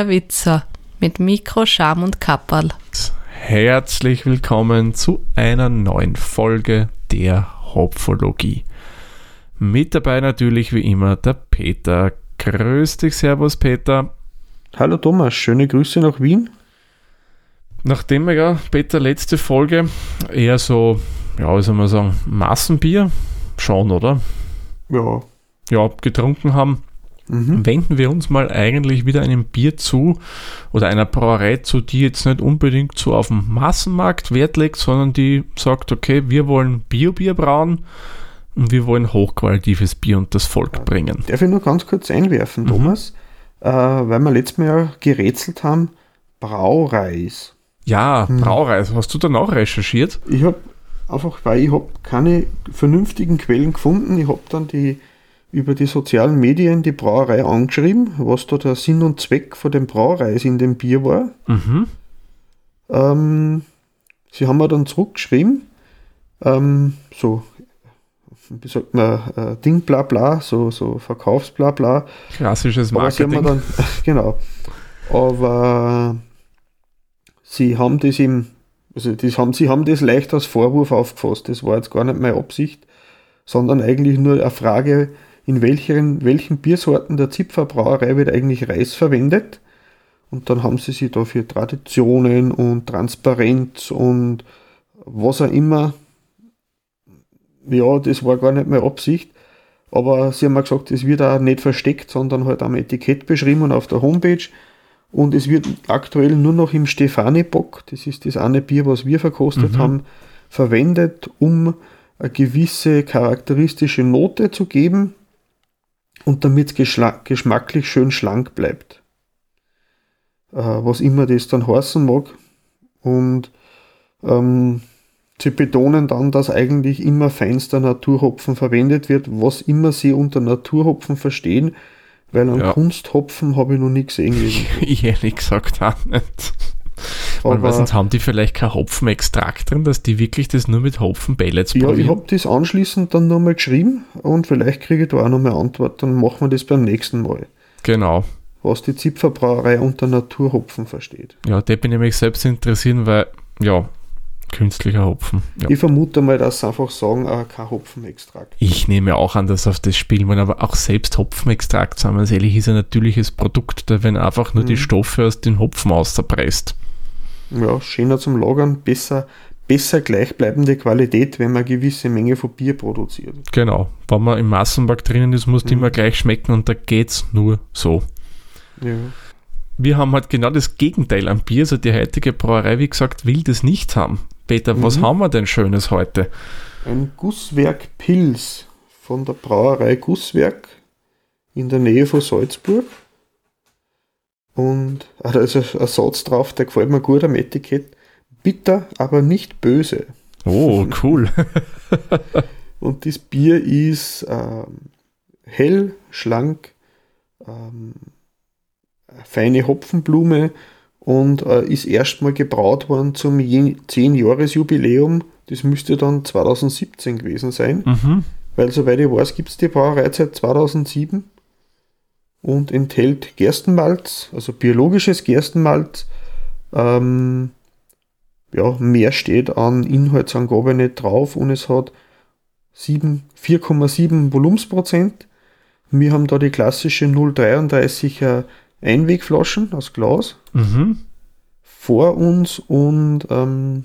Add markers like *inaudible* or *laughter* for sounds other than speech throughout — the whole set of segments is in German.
der Witzer mit Mikro, Scham und Kapperl. Herzlich willkommen zu einer neuen Folge der Hopfologie. Mit dabei natürlich wie immer der Peter. Grüß dich, Servus Peter. Hallo Thomas, schöne Grüße nach Wien. Nachdem wir ja, Peter, letzte Folge eher so, ja, wie soll man sagen, Massenbier, schon, oder? Ja. Ja, getrunken haben, mhm. wenden wir uns mal eigentlich wieder einem Bier zu oder einer Brauerei zu, die jetzt nicht unbedingt so auf dem Massenmarkt Wert legt, sondern die sagt, okay, wir wollen Bio-Bier brauen und wir wollen hochqualitatives Bier und das Volk bringen. Darf ich nur ganz kurz einwerfen, mhm. Thomas? Äh, weil wir letztes Mal gerätselt haben, Braureis. Ja, hm. Braureis. Hast du dann auch recherchiert? Ich habe einfach, weil ich habe keine vernünftigen Quellen gefunden. Ich habe dann die über die sozialen Medien die Brauerei angeschrieben, was da der Sinn und Zweck von dem Braureis in dem Bier war. Mhm. Ähm, sie haben mir dann zurückgeschrieben, ähm, so, wie sagt man, äh, Ding bla bla, so, so Verkaufsbla bla. Klassisches Marketing. Aber dann, *laughs* genau. Aber sie haben das im, also das haben, sie haben das leicht als Vorwurf aufgefasst. Das war jetzt gar nicht meine Absicht, sondern eigentlich nur eine Frage, in welchen, welchen Biersorten der Zipferbrauerei wird eigentlich Reis verwendet. Und dann haben sie sich da für Traditionen und Transparenz und was auch immer. Ja, das war gar nicht meine Absicht. Aber sie haben mir gesagt, es wird auch nicht versteckt, sondern halt am Etikett beschrieben und auf der Homepage. Und es wird aktuell nur noch im Stefani-Bock, das ist das eine Bier, was wir verkostet mhm. haben, verwendet, um eine gewisse charakteristische Note zu geben und damit es geschmacklich schön schlank bleibt. Äh, was immer das dann heißen mag. Und ähm, sie betonen dann, dass eigentlich immer feinster Naturhopfen verwendet wird, was immer sie unter Naturhopfen verstehen, weil einen ja. Kunsthopfen habe ich noch nie gesehen. *laughs* ich ehrlich gesagt auch nicht. Aber weiß nicht, haben die vielleicht kein Hopfenextrakt drin, dass die wirklich das nur mit Hopfenpellets Ja, ich habe das anschließend dann nochmal geschrieben und vielleicht kriege ich da auch nochmal Antwort, dann machen wir das beim nächsten Mal. Genau. Was die Zipferbrauerei unter Naturhopfen versteht. Ja, der bin ich mich selbst interessieren, weil, ja, künstlicher Hopfen. Ja. Ich vermute mal, dass sie einfach sagen, äh, kein Hopfenextrakt. Ich nehme auch an, dass auf das Spiel man aber auch selbst Hopfenextrakt, sagen wir es ehrlich, ist ein natürliches Produkt, da werden einfach nur mhm. die Stoffe aus den Hopfen auserpresst ja, schöner zum Lagern, besser, besser gleichbleibende Qualität, wenn man eine gewisse Menge von Bier produziert. Genau, wenn man im Massenmarkt drinnen ist, muss die mhm. immer gleich schmecken und da geht es nur so. Ja. Wir haben halt genau das Gegenteil am Bier, also die heutige Brauerei, wie gesagt, will das nicht haben. Peter, mhm. was haben wir denn Schönes heute? Ein Gusswerk Pils von der Brauerei Gusswerk in der Nähe von Salzburg. Und da ist ein Satz drauf, der gefällt mir gut am Etikett. Bitter, aber nicht böse. Oh, cool. *laughs* und das Bier ist ähm, hell, schlank, ähm, feine Hopfenblume und äh, ist erstmal gebraut worden zum 10-Jahres-Jubiläum. Das müsste dann 2017 gewesen sein. Mhm. Weil, soweit ich weiß, gibt es die Brauerei seit 2007 und enthält Gerstenmalz, also biologisches Gerstenmalz. Ähm, ja, mehr steht an Inhaltsangabe nicht drauf und es hat 4,7 Volumensprozent. Wir haben da die klassische 0,33er Einwegflaschen aus Glas mhm. vor uns und ähm,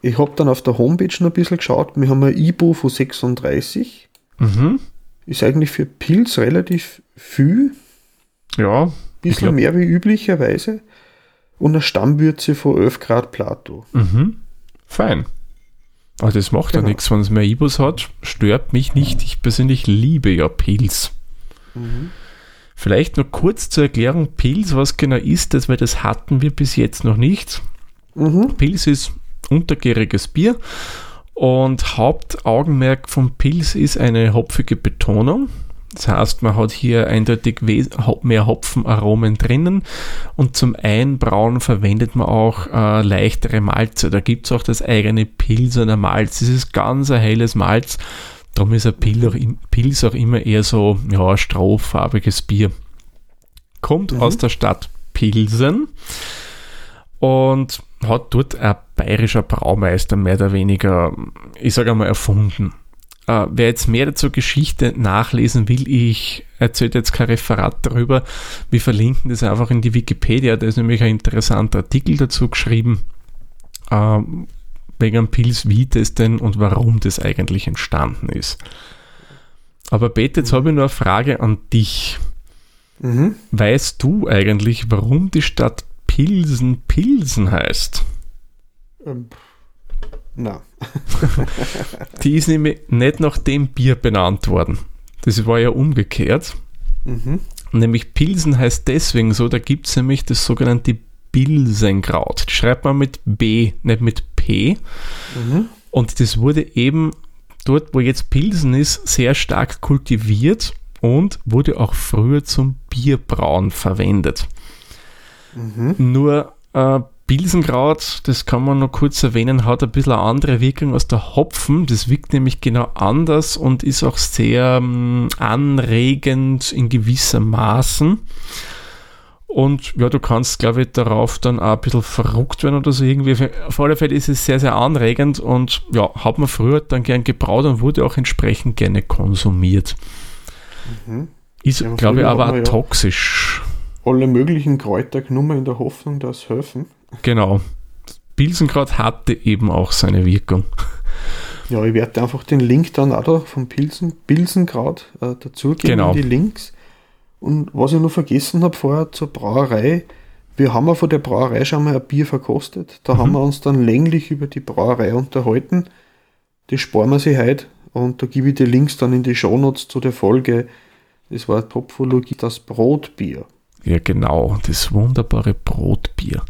ich habe dann auf der Homepage noch ein bisschen geschaut. Wir haben ein IBU von 36. Mhm. Ist eigentlich für Pilz relativ viel. Ja. Bisschen mehr wie üblicherweise. Und eine Stammwürze von 11 Grad Plato. Mhm. Fein. Aber das macht genau. ja nichts, wenn es mehr Ibus hat. Stört mich nicht. Ich persönlich liebe ja Pilz. Mhm. Vielleicht noch kurz zur Erklärung Pilz, was genau ist das, weil das hatten wir bis jetzt noch nicht. Mhm. Pilz ist untergäriges Bier und Hauptaugenmerk vom Pilz ist eine hopfige Betonung. Das heißt, man hat hier eindeutig mehr Hopfenaromen drinnen und zum Einbrauen verwendet man auch äh, leichtere Malze. Da gibt es auch das eigene Pilsener Malz. Das ist ganz ein helles Malz. Darum ist ein Pilz auch, Pilz auch immer eher so ja, strohfarbiges Bier. kommt aus der Stadt Pilsen und hat dort ein bayerischer Braumeister mehr oder weniger, ich sage einmal, erfunden. Äh, wer jetzt mehr zur Geschichte nachlesen will, ich erzähle jetzt kein Referat darüber. Wir verlinken das einfach in die Wikipedia. Da ist nämlich ein interessanter Artikel dazu geschrieben, äh, wegen Pils, wie das denn und warum das eigentlich entstanden ist. Aber Bete, jetzt habe ich nur eine Frage an dich. Mhm. Weißt du eigentlich, warum die Stadt Pilsen Pilsen heißt? Ähm, na. *laughs* Die ist nämlich nicht nach dem Bier benannt worden. Das war ja umgekehrt. Mhm. Nämlich Pilsen heißt deswegen so, da gibt es nämlich das sogenannte Pilsenkraut. Die schreibt man mit B, nicht mit P. Mhm. Und das wurde eben dort, wo jetzt Pilsen ist, sehr stark kultiviert und wurde auch früher zum Bierbrauen verwendet. Mhm. Nur äh, Pilsenkraut, das kann man noch kurz erwähnen, hat ein bisschen eine andere Wirkung als der Hopfen. Das wirkt nämlich genau anders und ist auch sehr ähm, anregend in gewissem Maßen. Und ja, du kannst, glaube ich, darauf dann auch ein bisschen verrückt werden oder so irgendwie. Auf alle Fälle ist es sehr, sehr anregend und ja, hat man früher dann gern gebraut und wurde auch entsprechend gerne konsumiert. Mhm. Ist, Ja, glaube ich, aber auch ja- toxisch. Alle möglichen Kräuter genommen in der Hoffnung, dass helfen. Genau. Pilsenkraut hatte eben auch seine Wirkung. Ja, ich werde einfach den Link dann auch da vom Pilsen, Pilsenkraut äh, dazugeben, Genau. die Links. Und was ich noch vergessen habe vorher zur Brauerei, wir haben ja von der Brauerei schon mal ein Bier verkostet. Da haben wir uns dann länglich über die Brauerei unterhalten. Das sparen wir sich heute und da gebe ich die Links dann in die Shownotes zu der Folge. Das war Topfologie, das Brotbier. Ja, genau. Das wunderbare Brotbier.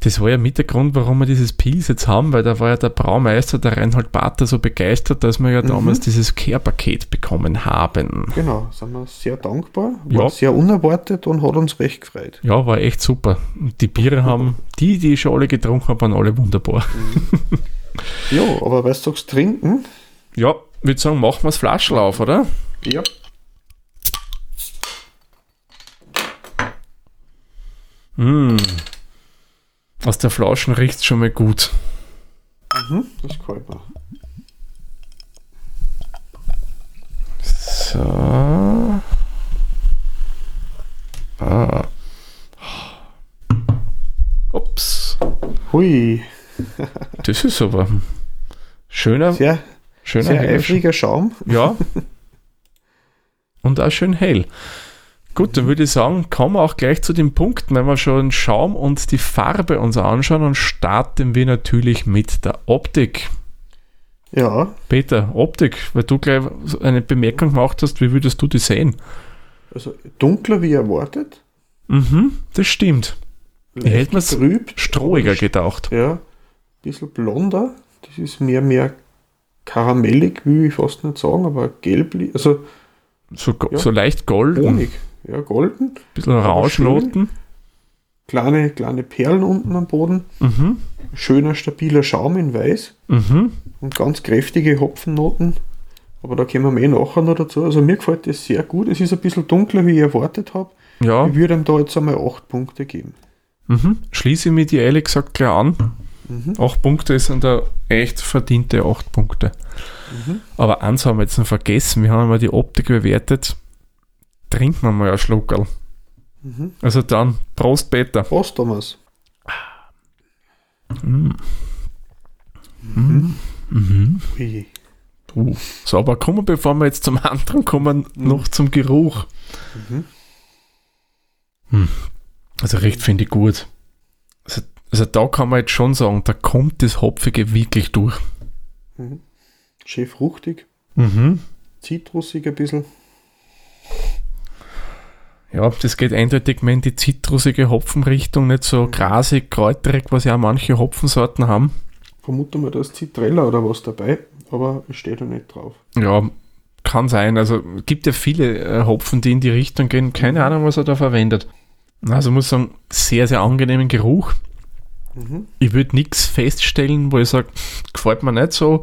Das war ja mit der Grund, warum wir dieses Pils jetzt haben, weil da war ja der Braumeister, der Reinhold Bater, so begeistert, dass wir ja damals dieses Care-Paket bekommen haben. Genau, sind wir sehr dankbar. War Ja. sehr unerwartet und hat uns recht gefreut. Ja, war echt super. Und Die Biere haben, die, die ich schon alle getrunken haben, waren alle wunderbar. Ja, aber weißt du, sagst trinken? Ja, würde sagen, machen wir das Flaschel auf, oder? Ja. Aus der Flaschen riecht es schon mal gut. Mhm, das gefällt mir. So. Ah. Ups. Hui, Das ist aber ein schöner, sehr, schöner sehr eifriger Schaum. Ja. Und auch schön hell. Gut, dann würde ich sagen, kommen wir auch gleich zu den Punkten, wenn wir schon den Schaum und die Farbe uns anschauen und starten wir natürlich mit der Optik. Ja, Peter, Optik, weil du gleich eine Bemerkung gemacht hast, wie würdest du die sehen? also dunkler wie erwartet. Mhm, das stimmt. Ich hätte mir's getrübt. Strohiger gedacht. Ja, ein bisschen blonder. Das ist mehr, mehr karamellig, will ich fast nicht sagen, aber gelblich, also So, Ja. so leicht golden, Honig. Ja, golden. bisschen Rauschnoten. Kleine, kleine Perlen unten am Boden. Mhm, Schöner, stabiler Schaum in weiß. mhm. und ganz kräftige Hopfennoten. Aber da kommen wir eh nachher noch dazu. Also mir gefällt das sehr gut. Es ist ein bisschen dunkler, wie ich erwartet habe. Ja, Ich würde ihm da jetzt einmal 8 Punkte geben. Mhm. Schließe ich mir die ehrlich gesagt gleich an. Acht Punkte sind da echt verdiente acht Punkte. Aber eins haben wir jetzt noch vergessen, wir haben mal die Optik bewertet. Trinken wir mal ein Schluckerl. Also dann, Prost Peter. Prost, Thomas. Ui. Uh, so, aber kommen wir, bevor wir jetzt zum anderen kommen, noch zum Geruch. Hm. Also recht finde ich gut. Also, also da kann man jetzt schon sagen, da kommt das Hopfige wirklich durch. Schön fruchtig, Mhm. zitrusig ein bisschen. Ja, das geht eindeutig mehr in die zitrusige Hopfenrichtung, nicht so grasig, kräuterig, was ja auch manche Hopfensorten haben. Vermute mal, da ist Zitrella oder was dabei, aber es steht da nicht drauf. Ja, kann sein. Also gibt ja viele äh, Hopfen, die in die Richtung gehen. Keine Ahnung, was er da verwendet. Also muss sagen, sehr, sehr angenehmen Geruch. Mhm. Ich würde nichts feststellen, wo ich sage, gefällt mir nicht so.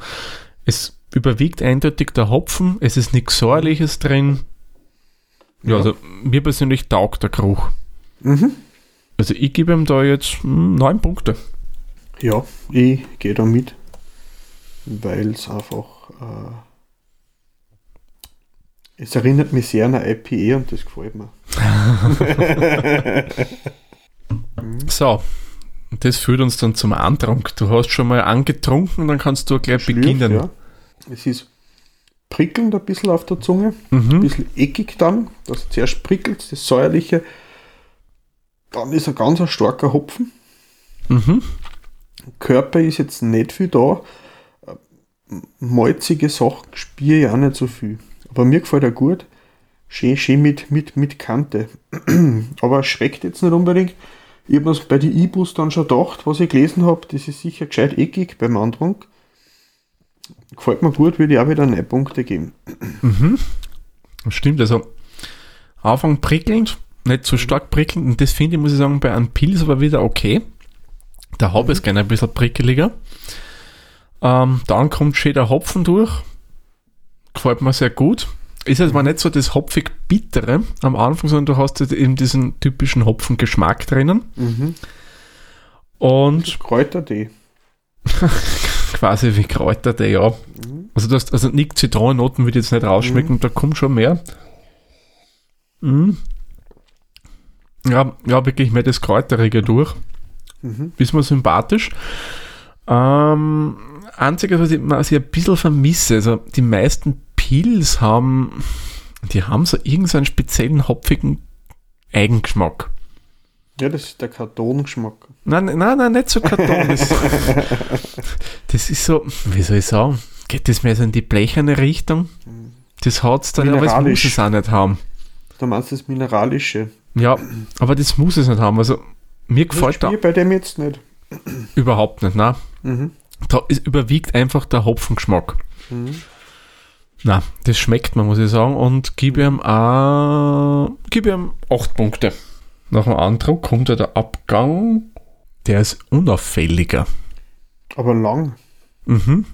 Es überwiegt eindeutig der Hopfen, es ist nichts Säuerliches drin. Ja, also mir persönlich taugt der Geruch. Mhm. Also ich gebe ihm da jetzt hm, neun Punkte. Ja, ich gehe da mit, weil es einfach. Äh, es erinnert mich sehr an ein IPA und das gefällt mir. *laughs* So, das führt uns dann zum Antrunk. Du hast schon mal angetrunken, dann kannst du gleich Schlürf, beginnen. Ja. Es ist prickelnd ein bisschen auf der Zunge, ein Mhm. bisschen eckig dann. Das zuerst prickelt, das säuerliche. Dann ist ein ganz ein starker Hopfen. Mhm. Körper ist jetzt nicht viel da. Malzige Sachen spüre ich auch nicht so viel. Aber mir gefällt er gut. Schön, schön mit, mit, mit Kante. *clears throat* Aber schreckt jetzt nicht unbedingt. Ich habe mir bei den E-Bus dann schon gedacht, was ich gelesen habe, das ist sicher gescheit eckig beim Antrunk. Gefällt mir gut, würde ich auch wieder 9 Punkte geben. Stimmt, also Anfang prickelnd, nicht so stark prickelnd und das finde ich, muss ich sagen, bei einem Pilz aber wieder okay. Der Hop ist gerne ein bisschen prickeliger. Ähm, dann kommt schön der Hopfen durch. Gefällt mir sehr gut. Ist jetzt mal nicht so das hopfig bittere am Anfang, sondern du hast eben diesen typischen Hopfengeschmack drinnen. Mhm. Und Kräutertee. *laughs* quasi wie Kräutertee, ja. Also, das, also nicht Zitronennoten würde ich jetzt nicht rausschmecken, da kommt schon mehr. Mhm. Ja, ja, wirklich mehr das Kräuterige durch. Mhm. Ist mir sympathisch. Ähm, einziges, was ich, was ich ein bisschen vermisse, also die meisten Pilz haben, die haben so irgendeinen speziellen hopfigen Eigengeschmack. Ja, das ist der Kartongeschmack. Nein, nein, nein, nicht so Karton. Das, *laughs* das ist so, wie soll ich sagen, geht das mehr so in die blecherne Richtung? Das hat es dann, aber es muss es auch nicht haben. Da meinst du das Mineralische. Ja, aber das muss es nicht haben. Also mir Das gefällt da spüre ich bei dem jetzt nicht. überhaupt nicht. Nein. Mhm. Da ist, überwiegt einfach der Hopfengeschmack. Mhm. Na, das schmeckt man, muss ich sagen. Und gebe ihm, äh, gebe ihm 8 Punkte. Nach dem Andruck kommt ja der Abgang. Der ist unauffälliger. Aber lang. Mhm.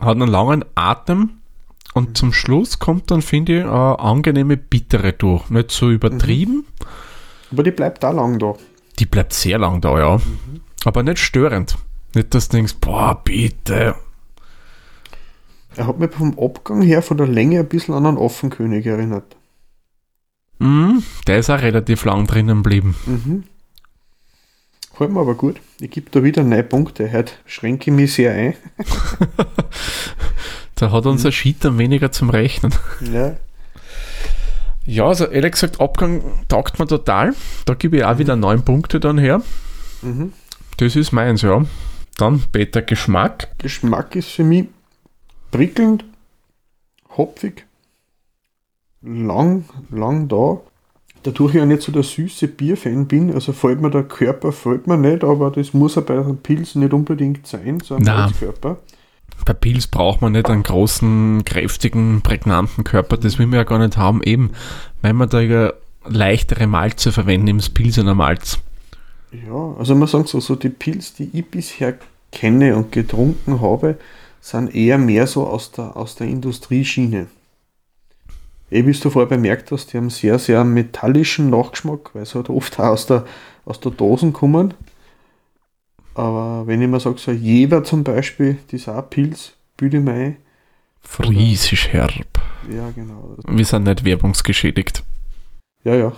Hat einen langen Atem und zum Schluss kommt dann, finde ich, eine angenehme Bittere durch. Nicht so übertrieben. Aber die bleibt da lang da. Die bleibt sehr lang da, ja. Aber nicht störend. Nicht, dass du denkst, boah, bitte. Er hat mich vom Abgang her von der Länge ein bisschen an einen Affenkönig erinnert. Mhm, der ist auch relativ lang drinnen geblieben. Mhm. Gefällt mir aber gut. Ich gebe da wieder 9 Punkte. Heute schränke ich mich sehr ein. *laughs* Da hat unser Sheet dann weniger zum Rechnen. Ja. Ja, also ehrlich gesagt, Abgang taugt mir total. Da gebe ich auch wieder 9 Punkte dann her. Mhm. Das ist meins, ja. Dann Peter Geschmack. Geschmack ist für mich prickelnd, hopfig, lang, lang da. Dadurch ich ja nicht so der süße Bierfan bin, also fällt mir der Körper, fällt mir nicht, aber das muss ja bei einem Pilz nicht unbedingt sein, so ein Nein. Körper. Bei Pilz braucht man nicht einen großen, kräftigen, prägnanten Körper. Das will man ja gar nicht haben, eben, weil man da ja leichtere Malze verwenden, im Pilsener Malz. Ja, also man sagt so, so die Pilz, die ich bisher kenne und getrunken habe, sind eher mehr so aus der, aus der Industrieschiene. Eh, wie du vorher bemerkt hast, die haben sehr, sehr metallischen Nachgeschmack, weil sie halt oft auch aus der, aus der Dosen kommen. Aber wenn ich mir sage, so ein Jever zum Beispiel, das ist auch Pilz, büde ein. Friesisch herb. Ja, genau. Wir sind nicht werbungsgeschädigt. Ja, ja.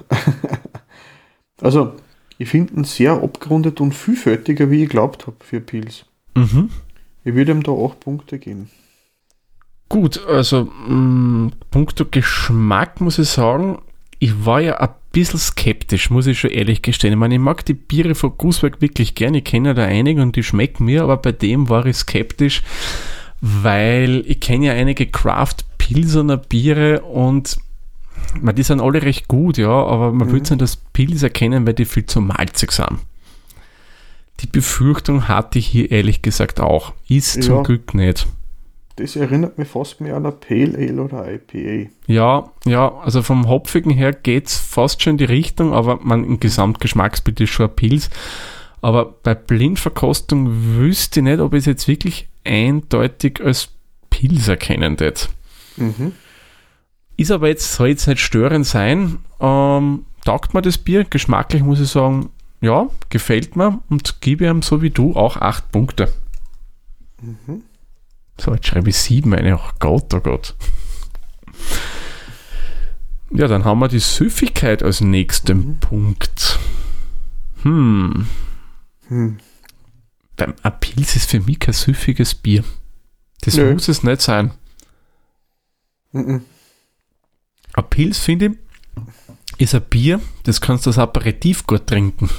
*laughs* also, ich finde ihn sehr abgerundet und vielfältiger, wie ich glaubt habe für Pilz. Mhm. Ich würde ihm da 8 Punkte geben. Gut, also mh, puncto Geschmack muss ich sagen, ich war ja ein bisschen skeptisch, muss ich schon ehrlich gestehen. Ich meine, ich mag die Biere von Gusswerk wirklich gerne, ich kenne ja da einige und die schmecken mir, aber bei dem war ich skeptisch, weil ich kenne ja einige Craft Pilsener Biere und man, die sind alle recht gut, ja, aber man Mhm. würde nicht das Pils erkennen, weil die viel zu malzig sind. Die Befürchtung hatte ich hier ehrlich gesagt auch. Ist zum Ja. Glück nicht. Das erinnert mich fast mehr an ein Pale Ale oder IPA. Ja, ja, also vom Hopfigen her geht's fast schon in die Richtung, aber man im Gesamtgeschmacksbild ist schon ein Pilz. Aber bei Blindverkostung wüsste ich nicht, ob ich es jetzt wirklich eindeutig als Pilz erkennen würde. Mhm. Ist aber jetzt, soll jetzt nicht störend sein. Ähm, taugt mir das Bier. Geschmacklich muss ich sagen, ja, gefällt mir und gebe ihm so wie du auch acht Punkte. Mhm. So, jetzt schreibe ich sieben eine. Oh Gott, oh Gott. Ja, dann haben wir die Süffigkeit als nächsten mhm. Punkt. Hm. hm. Beim Apils ist für mich kein süffiges Bier. Das Nö. muss es nicht sein. Mhm. Apils, finde ich, ist ein Bier, das kannst du als Aperitif gut trinken.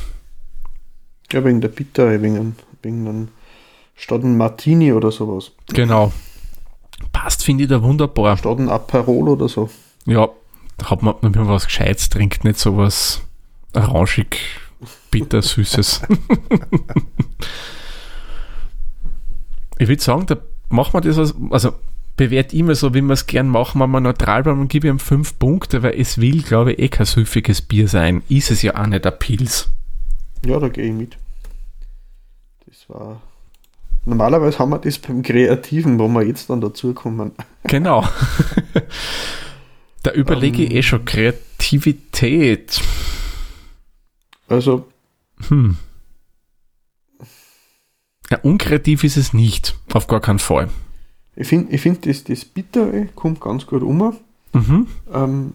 Ja, wegen der Bittere, wegen, wegen einem, statt ein Martini oder sowas. Genau. Passt, finde ich da wunderbar. Statt ein Aperol oder so. Ja, da hat man, wenn man was Gescheites trinkt, nicht sowas orangig, bitter, süßes. *laughs* ich würde sagen, da machen wir das, als, also bewährt immer so, wie wir es gern machen, wenn wir neutral bleiben und gebe ihm fünf Punkte, weil es will, glaube ich, eh kein süffiges Bier sein. Ist es ja auch nicht ein Pilz. Ja, da gehe ich mit. Das war. Normalerweise haben wir das beim Kreativen, wo wir jetzt dann dazukommen. Genau. *laughs* da überlege ich eh schon Kreativität. Also. Hm. Ja, unkreativ ist es nicht, auf gar keinen Fall. Ich finde, ich find, das, das Bittere kommt ganz gut um. Mhm. Ähm,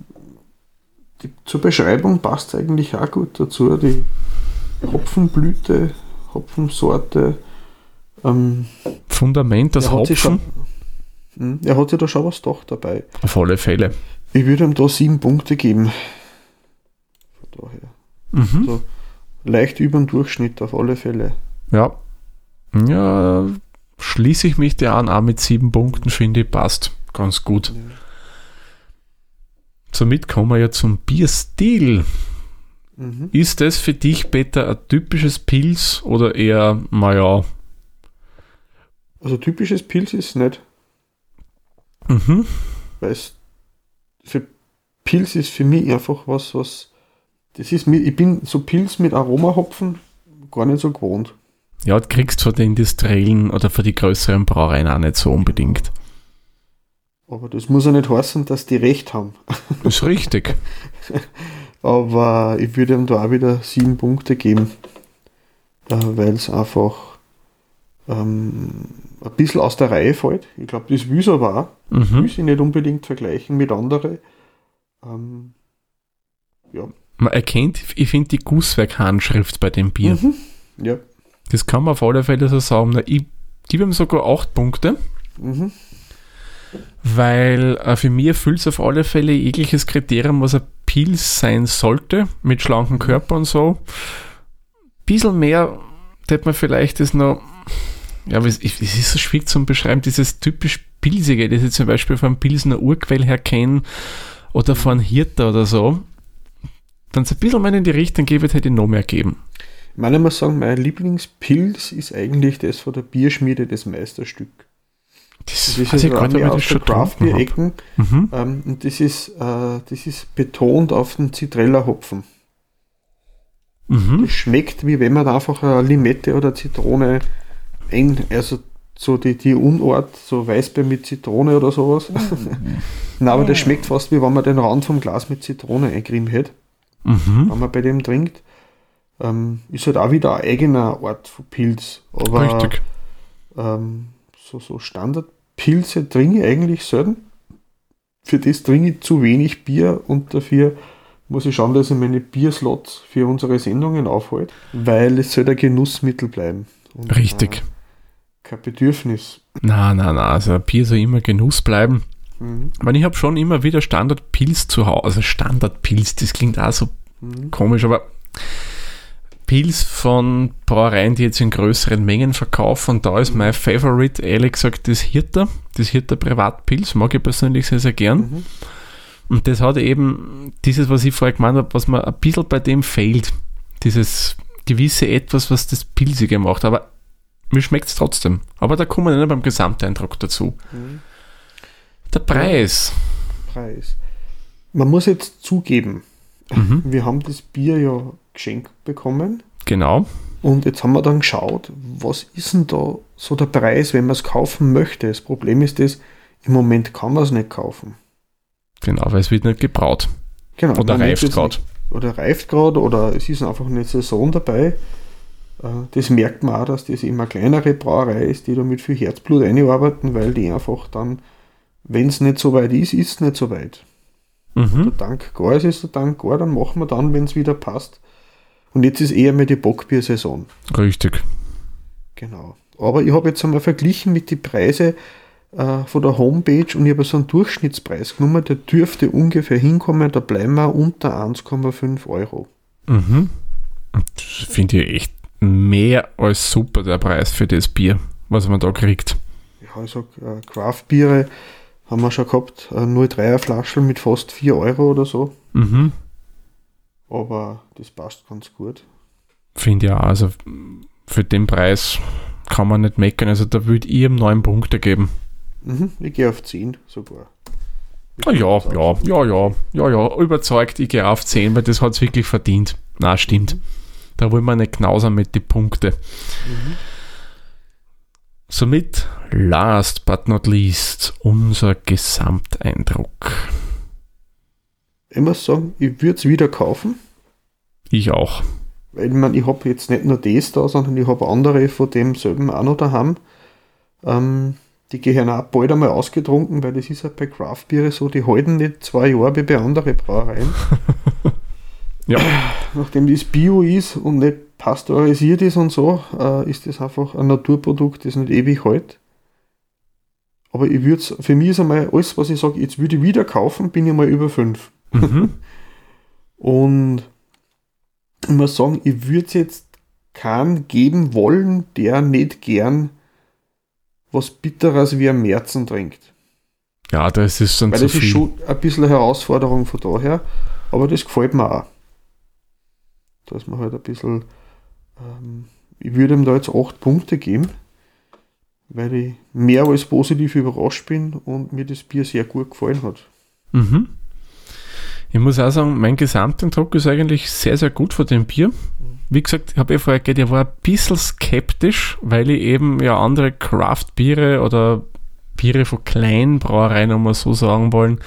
die, zur Beschreibung passt eigentlich auch gut dazu. Die Hopfenblüte, Hopfensorte. Ähm, Fundament, das Hopfen. Schon, hm, er hat ja da schon was doch dabei. Auf alle Fälle. Ich würde ihm da sieben Punkte geben. Von daher. Mhm. So leicht über den Durchschnitt auf alle Fälle. Ja. Ja, schließe ich mich dir an, auch mit sieben Punkten, finde ich, passt ganz gut. Ja. Somit kommen wir ja zum Bierstil. Mhm. Ist das für dich, Peter, ein typisches Pilz oder eher, naja? Also typisches Pilz ist nicht. Mhm. Weil es für Pilz ist für mich einfach was, was. Das ist mir, ich bin so Pilz mit Aromahopfen gar nicht so gewohnt. Ja, du kriegst von den industriellen oder von den größeren Brauereien auch nicht so unbedingt. Aber das muss ja nicht heißen, dass die recht haben. Das *laughs* ist richtig. Aber ich würde ihm da auch wieder sieben Punkte geben, äh, weil es einfach ähm, ein bisschen aus der Reihe fällt. Ich glaube, das will es aber auch. Mhm. will sie nicht unbedingt vergleichen mit anderen. Ähm, ja. Man erkennt, ich finde, die Gusswerk-Handschrift bei dem Bier. Mhm. Ja. Das kann man auf alle Fälle so sagen. Ich gebe ihm sogar acht Punkte. Mhm. Weil äh, für mich erfüllt es auf alle Fälle jegliches Kriterium, was ein Pilz sein sollte, mit schlankem Körper und so. Ein bisschen mehr hätte man vielleicht das noch, ja, aber es, ist so schwierig zu beschreiben, dieses typisch Pilzige, das ich zum Beispiel von Pilsener Urquell her kenne oder von Hirter oder so. Wenn es ein bisschen mehr in die Richtung geht, hätte ich noch mehr geben. Ich meine, mal sagen, mein Lieblingspilz ist eigentlich das von der Bierschmiede, das Meisterstück. Das, das ist gerade aus der Craft Beer Ecken. Mhm. Ähm, und das ist, äh, das ist betont auf den Zitrella-Hopfen. Mhm. Das schmeckt, wie wenn man einfach eine Limette oder Zitrone ein, also so die, die Unart, so Weißbier mit Zitrone oder sowas. Mhm. *laughs* Nein, aber das schmeckt fast wie wenn man den Rand vom Glas mit Zitrone eingrimmt hätte. Mhm. Wenn man bei dem trinkt. Ähm, ist halt auch wieder ein eigener Art von Pilz. Aber Richtig. Ähm, so, so Standard Pilze trinke ich eigentlich selten. Für das trinke ich zu wenig Bier und dafür muss ich schauen, dass ich meine Bierslots für unsere Sendungen aufhalte, weil es soll ein Genussmittel bleiben. Und, Richtig. Äh, kein Bedürfnis. Na, na, na, also Bier soll immer Genuss bleiben. Mhm. Ich, habe schon immer wieder Standardpilz zu Hause. Also Standardpilz, das klingt auch so mhm. komisch, aber Pilz von Brauereien, die jetzt in größeren Mengen verkaufen. Und da ist mein Favorite, ehrlich gesagt, das Hirter. Das Hirter Privatpilz, mag ich persönlich sehr, sehr gern. Mhm. Und das hat eben dieses, was ich vorher gemeint habe, was mir ein bisschen bei dem fehlt. Dieses gewisse Etwas, was das Pilzige macht. Aber mir schmeckt es trotzdem. Aber da kommen wir nicht beim Gesamteindruck dazu. Mhm. Der Preis. Preis. Man muss jetzt zugeben, mhm. wir haben das Bier ja geschenkt bekommen. Genau. Und jetzt haben wir dann geschaut, was ist denn da so der Preis, wenn man es kaufen möchte. Das Problem ist das, im Moment kann man es nicht kaufen. Genau, weil es wird nicht gebraut. Genau. Oder reift gerade. Oder reift gerade oder es ist einfach eine Saison dabei. Äh, Das merkt man auch, dass das immer eine kleinere Brauerei ist, die da mit viel Herzblut einarbeiten, weil die einfach dann, wenn es nicht so weit ist, ist es nicht so weit. Der Mhm. Dank gar ist, ist der Dank gar, dann machen wir dann, wenn es wieder passt. Und jetzt ist eher mal die Bockbier-Saison. Richtig. Genau. Aber ich habe jetzt einmal verglichen mit den Preisen äh, von der Homepage und ich habe so einen Durchschnittspreis genommen, der dürfte ungefähr hinkommen, da bleiben wir unter 1,5 Euro. Mhm. Das finde ich echt mehr als super, der Preis für das Bier, was man da kriegt. Ja, ich sag, äh, Craft-Biere haben wir schon gehabt, äh, 0,3er Flaschen mit fast 4 Euro oder so, Mhm. aber das passt ganz gut. Finde ich auch. Also für den Preis kann man nicht meckern. Also da würde ich ihm neun Punkte geben. Mhm, ich gehe auf 10 sogar. Ah, ja, ja, ja, ja, ja, ja, überzeugt, ich gehe auf 10, weil das hat es wirklich verdient. Na, stimmt. Da wollen wir nicht knausern mit den Punkten. Somit, last but not least, unser Gesamteindruck. Ich muss sagen, ich würde es wieder kaufen. Ich auch. Weil ich meine, ich habe jetzt nicht nur das da, sondern ich habe andere von demselben auch noch daheim. Ähm, die gehören auch bald einmal ausgetrunken, weil das ist halt bei Craft-Biere so, die halten nicht zwei Jahre wie bei anderen Brauereien. *laughs* Ja. Nachdem das Bio ist und nicht pasteurisiert ist und so, äh, ist das einfach ein Naturprodukt, das nicht ewig hält. Aber ich würde für mich ist einmal alles, was ich sage, jetzt würde ich wieder kaufen, bin ich mal über fünf. Mhm. *laughs* Und ich muss sagen, ich würde jetzt keinen geben wollen, der nicht gern was Bitteres wie ein Märzen trinkt. Ja, das ist dann Weil das ist viel. schon ein bisschen eine Herausforderung von daher, aber das gefällt mir auch. Dass man halt ein bisschen, ähm, ich würde ihm da jetzt 8 Punkte geben, weil ich mehr als positiv überrascht bin und mir das Bier sehr gut gefallen hat. Mhm. Ich muss auch sagen, mein Gesamteindruck ist eigentlich sehr, sehr gut von dem Bier. Wie gesagt, ich habe eh vorher gehört, ich war ein bisschen skeptisch, weil ich eben ja andere Craft-Biere oder Biere von kleinen Brauereien, um mal so sagen wollen,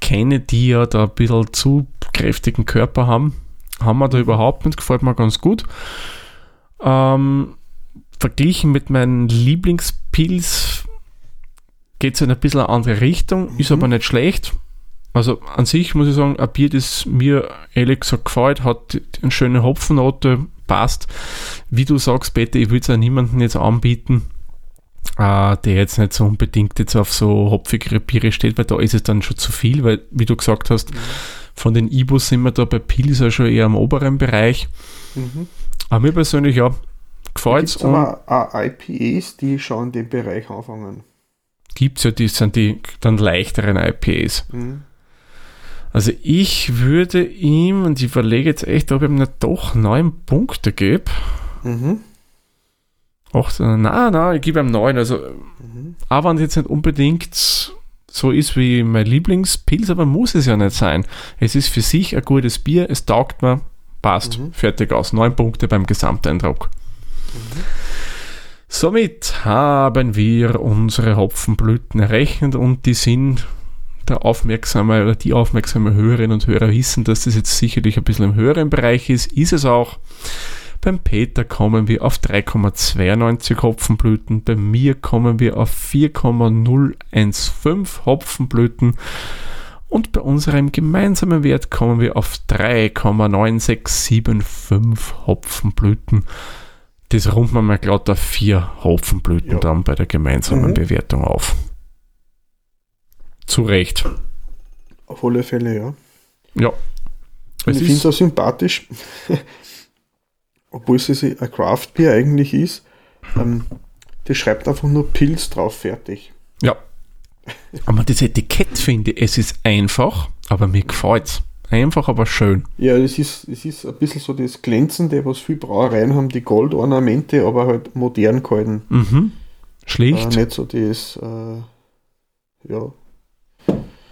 kenne, die ja da ein bisschen zu kräftigen Körper haben. Haben wir da überhaupt nicht, gefällt mir ganz gut. Ähm, verglichen mit meinen Lieblingspilz geht es in ein bisschen eine andere Richtung, ist Mhm. aber nicht schlecht. Also an sich muss ich sagen, ein Bier, das mir ehrlich gesagt gefällt, hat eine schöne Hopfennote, passt. Wie du sagst, Peter, ich würde es auch niemandem jetzt anbieten, äh, der jetzt nicht so unbedingt jetzt auf so hopfigere Biere steht, weil da ist es dann schon zu viel, weil, wie du gesagt hast, von den Ibus sind wir da bei Pils ja schon eher im oberen Bereich. Mhm. Aber mir persönlich, ja, gefällt es aber IPAs, die schon in dem Bereich anfangen. gibt es ja, die sind die dann leichteren IPAs. Mhm. Also ich würde ihm, und ich überlege jetzt echt, ob ich ihm nicht doch neun Punkte gebe. Mhm. Ach, na, na, ich gebe ihm neun. Also, Mhm. aber jetzt nicht unbedingt so ist wie mein Lieblingspilz, aber muss es ja nicht sein. Es ist für sich ein gutes Bier, es taugt mir, passt, Mhm. fertig aus. Neun Punkte beim Gesamteindruck. Somit haben wir unsere Hopfenblüten errechnet und die sind der aufmerksame oder die aufmerksame Hörerinnen und Hörer wissen, dass das jetzt sicherlich ein bisschen im höheren Bereich ist. Ist es auch. Beim Peter kommen wir auf 3,92 Hopfenblüten. Bei mir kommen wir auf 4,015 Hopfenblüten. Und bei unserem gemeinsamen Wert kommen wir auf 3,9675 Hopfenblüten. Das runden wir mal glatt auf vier Hopfenblüten Ja. dann bei der gemeinsamen Mhm. Bewertung auf. Zu Recht. Auf alle Fälle, ja. Ja. Ich finde es auch sympathisch, obwohl es ein Craft-Bier eigentlich ist. Ähm, das schreibt einfach nur Pilz drauf, fertig. ja. Aber das Etikett finde ich, es ist einfach, aber mir gefällt es. Einfach, aber schön. Ja, es ist, es ist ein bisschen so das Glänzende, was viele Brauereien haben, die Goldornamente, aber halt modern gehalten. Mhm. Äh, Schlicht. nicht so das, äh, ja.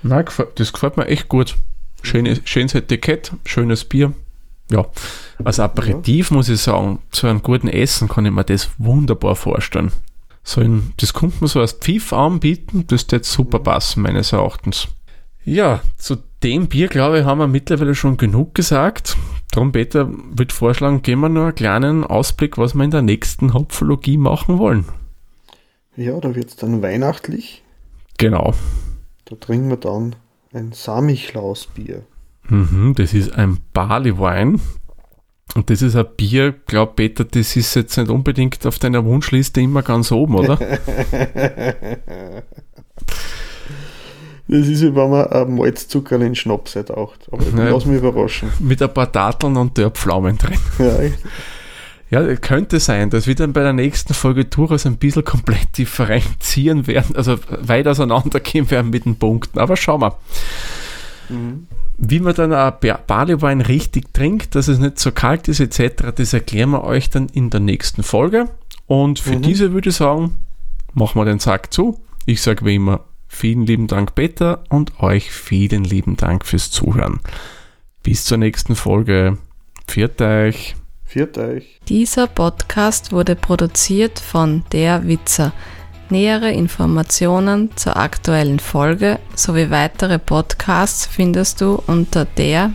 Nein, das gefällt mir echt gut. Schönes, schönes Etikett, schönes Bier. Ja, als Aperitif muss ich sagen, zu einem guten Essen kann ich mir das wunderbar vorstellen. So ein, das kommt man so als Pfiff anbieten, das wird super passen, meines Erachtens. Ja, zu dem Bier, glaube ich, haben wir mittlerweile schon genug gesagt. Darum, Peter, würde vorschlagen, gehen wir nur einen kleinen Ausblick, was wir in der nächsten Hopfologie machen wollen. Ja, da wird es dann weihnachtlich. Genau. Da trinken wir dann ein Samichlausbier. Mhm, das ist ein Barleywein. Und das ist ein Bier, glaub Peter, das ist jetzt nicht unbedingt auf deiner Wunschliste immer ganz oben, oder? *laughs* Das ist wie wenn man ein Malzzucker in den Schnaps taucht. Aber Ja. lass mich überraschen. Mit ein paar Datteln und Dörrpflaumen drin. *laughs* Ja, Ja, könnte sein, dass wir dann bei der nächsten Folge durchaus ein bisschen komplett differenzieren werden, also weit auseinandergehen werden mit den Punkten. Aber schauen wir. Wie man dann ein Ba- Barleywein richtig trinkt, dass es nicht so kalt ist etc., das erklären wir euch dann in der nächsten Folge. Und für Mhm. diese würde ich sagen, machen wir den Sack zu. Ich sage wie immer, vielen lieben Dank Peter und euch vielen lieben Dank fürs Zuhören. Bis zur nächsten Folge. Pfiat euch. Viert euch. Dieser Podcast wurde produziert von Der Witzer. Nähere Informationen zur aktuellen Folge sowie weitere Podcasts findest du unter der-witzer.at.